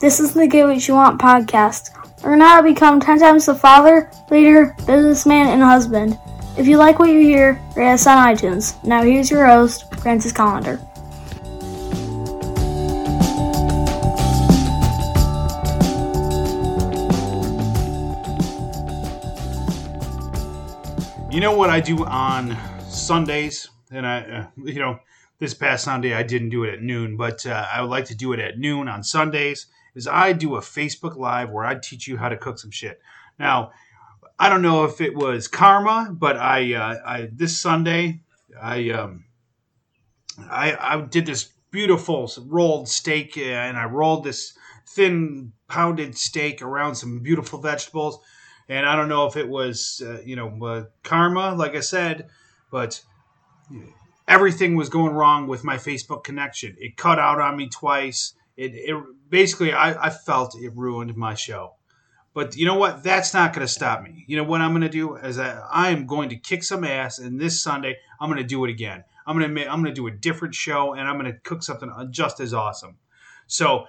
This is the Get What You Want podcast. Learn how to become 10 times the father, leader, businessman, and husband. If you like what you hear, rate us on iTunes. Now here's your host, Francis Collender. You know what I do on Sundays, and I, uh, you know, this past Sunday I didn't do it at noon, but uh, I would like to do it at noon on Sundays. Is I do a Facebook Live where I teach you how to cook some shit. Now, I don't know if it was karma, but I, uh, I this Sunday I, um, I, I did this beautiful rolled steak, and I rolled this thin pounded steak around some beautiful vegetables. And I don't know if it was, uh, you know, uh, karma, like I said, but everything was going wrong with my Facebook connection. It cut out on me twice. It, it basically, I, I felt it ruined my show. But you know what? That's not going to stop me. You know what I'm going to do is I, I am going to kick some ass, and this Sunday I'm going to do it again. I'm going to I'm going to do a different show, and I'm going to cook something just as awesome. So,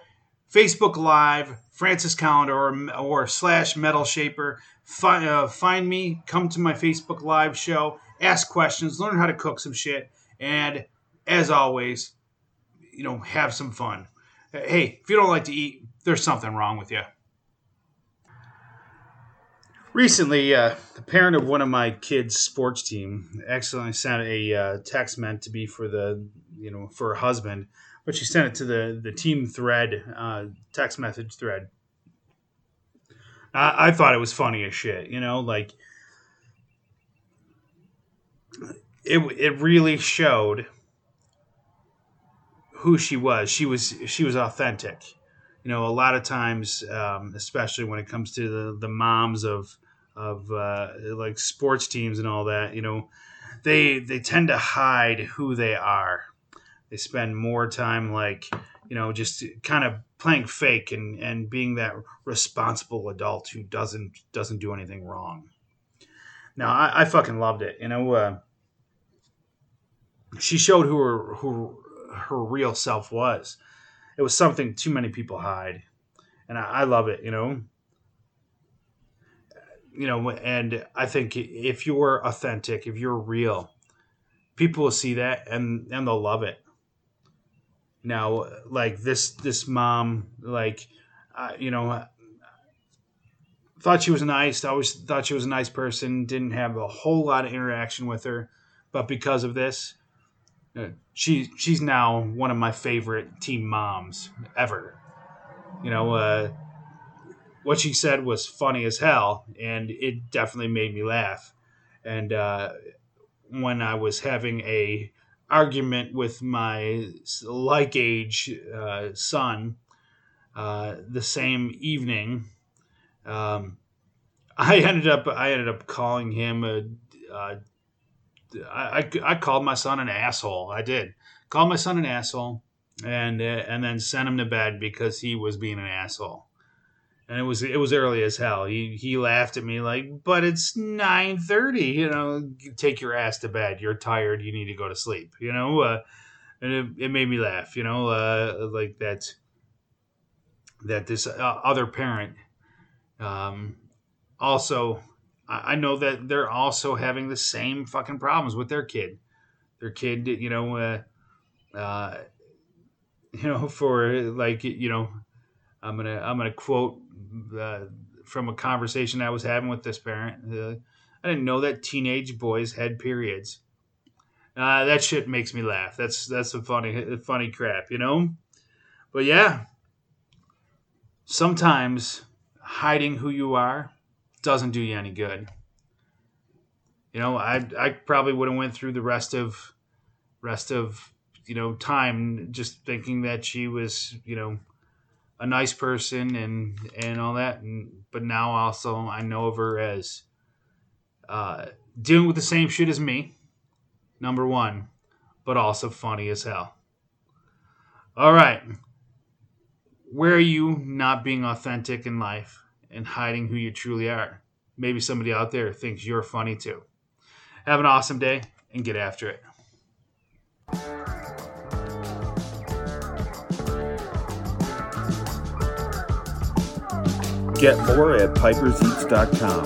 Facebook Live, Francis Calendar, or, or slash Metal Shaper. Find, uh, find me. Come to my Facebook Live show. Ask questions. Learn how to cook some shit. And as always, you know, have some fun. Hey, if you don't like to eat, there's something wrong with you. Recently, uh, the parent of one of my kids' sports team accidentally sent a uh, text meant to be for the, you know, for her husband, but she sent it to the the team thread, uh, text message thread. I, I thought it was funny as shit, you know, like it it really showed who she was. She was she was authentic. You know, a lot of times, um, especially when it comes to the, the moms of of uh, like sports teams and all that, you know, they they tend to hide who they are. They spend more time like you know just kind of playing fake and and being that responsible adult who doesn't doesn't do anything wrong. Now I, I fucking loved it. You know, uh, she showed who her who her real self was. It was something too many people hide, and I, I love it. You know, you know, and I think if you're authentic, if you're real, people will see that and and they'll love it. Now, like this this mom, like uh, you know, thought she was nice. I always thought she was a nice person. Didn't have a whole lot of interaction with her, but because of this, she she's now one of my favorite team moms ever. You know, uh, what she said was funny as hell, and it definitely made me laugh. And uh, when I was having a argument with my like age uh, son uh, the same evening, um, I ended up I ended up calling him a, a I, I, called my son an asshole. I did. Called my son an asshole and uh, and then sent him to bed because he was being an asshole. And it was it was early as hell. He he laughed at me like, "But it's 9:30, you know, take your ass to bed. You're tired. You need to go to sleep." You know, uh, and it, it made me laugh, you know, uh, like that that this uh, other parent um, also I know that they're also having the same fucking problems with their kid. Their kid, you know, uh, uh, you know, for like, you know, I'm gonna I'm gonna quote uh, from a conversation I was having with this parent. Uh, I didn't know that teenage boys had periods. Uh, that shit makes me laugh. That's that's some funny funny crap, you know. But yeah, sometimes hiding who you are doesn't do you any good. You know, I I probably would have went through the rest of rest of you know time just thinking that she was you know a nice person and and all that and but now also I know of her as uh, dealing with the same shit as me number one but also funny as hell. All right. Where are you not being authentic in life and hiding who you truly are. Maybe somebody out there thinks you're funny too. Have an awesome day and get after it. Get more at piperseats.com.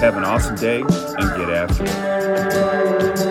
Have an awesome day and get after it.